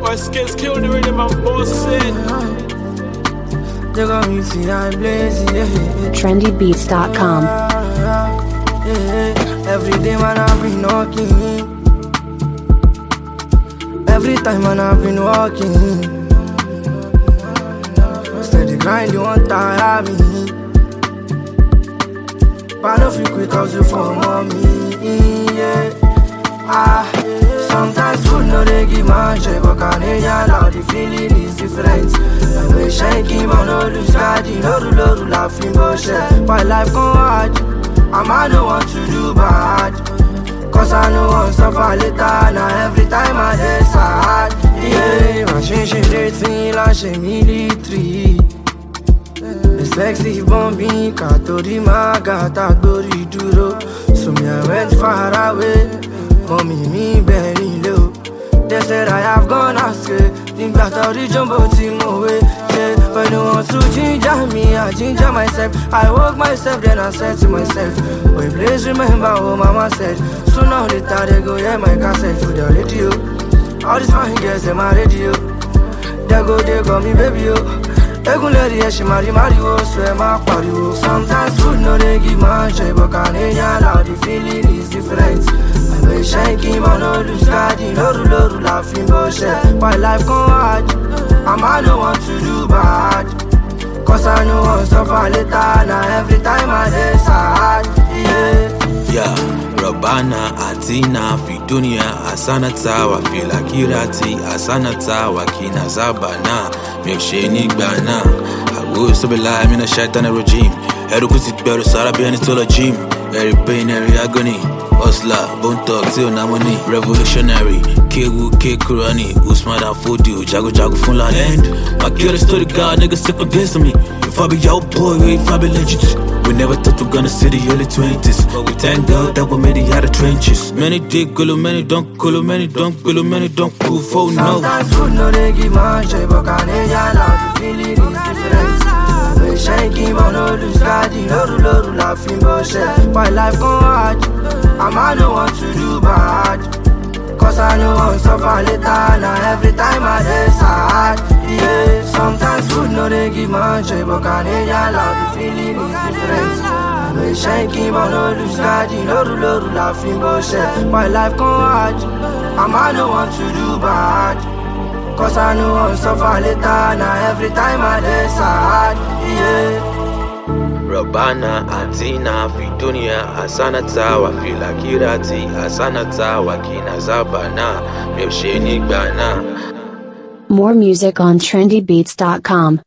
My skills kill the rhythm, I'm bossing. They gon' me see I blaze, yeah. trendybeats.com. Every day man I've been knocking. Every time man I've been walking. Steady grind, you won't tire me. But no fit quit hustle for mommy, yeah. Ah, sometimes give man Canadian loud the feeling is different. I I keep on no lose guard, no rule, rule, laughing bullshit. But life come hard, I don't want to do bad. Cause I know I'm suffer later, now every time I dey sad. Yeah, machine she dey feel like she military. The sexy bombing Katori magata gbori dúró So me I went far away Mommy mi bẹ̀rìn lé o Rí jumbo mo wé ṣe When you want to ginger me, I ginger myself. I woke myself then I said to myself. Oh, Boy please remember what mama said. Sooner or later they go hear my cassette. For the radio. All these fine girls in my radio. They go they call me baby o Egun lẹ́rìí ẹ̀ ṣì máa rí máriwo sọ ẹ máa pariwo. Sometimes food no dey give man joy eh, but Canadian loud the feeling is different. Àgbẹ̀ iṣẹ́ kí n mọ̀ no lose guard lóru lóru bọ́ ṣẹ́. Why life come hard? And I no want to do bad. Cause I no wan suffer later na every time I dey sad. Yeah. Yeah, Rabana, Atina, Fidunia, Asanata, Wafila Kirati, Asanata, Wakina Zabana, Milksheni Gbana. Awu Sabila, Mina Shaitana regime. Erukusi Beru Sarabian is still a gym. Every pain, every agony. Osla, Bone Talk, Till Namoni, Revolutionary, Kewu, K Kurani, Usman dan Fodio, Jago Jago Funland. And my killer story, God, niggas step against me. If I be your boy, if I be legit. We never thought we're gonna see the early 20s. But we thank God that we made it out of trenches. Many dig, gulu, many don't, gulu, many don't, gulu, many don't, cool, for no. Sometimes food no dey give man joy, but Canadian loud the feeling is different. I keep no lose guard, lóru lóru la fi ń bọ́ ṣẹ́. Why life come hard, and I no want to do bad. Cause I know I'm suffer later, now every time I dey sad. Yeah, sometimes food no dey give man joy, but Canadian loud the feeling is different. I keep on no lose guard, lóru lóru la fi ń bọ́ ṣẹ́. Why life come hard, and I no want to do bad. Cause I know I'm suffer later, now every time I dey sad. Yeah. Rabana, Atina, Fidunia, Asanata, Wafila Kirati, Asanata, Wakina Zabana, Milksheni Gbana. More music on trendybeats.com.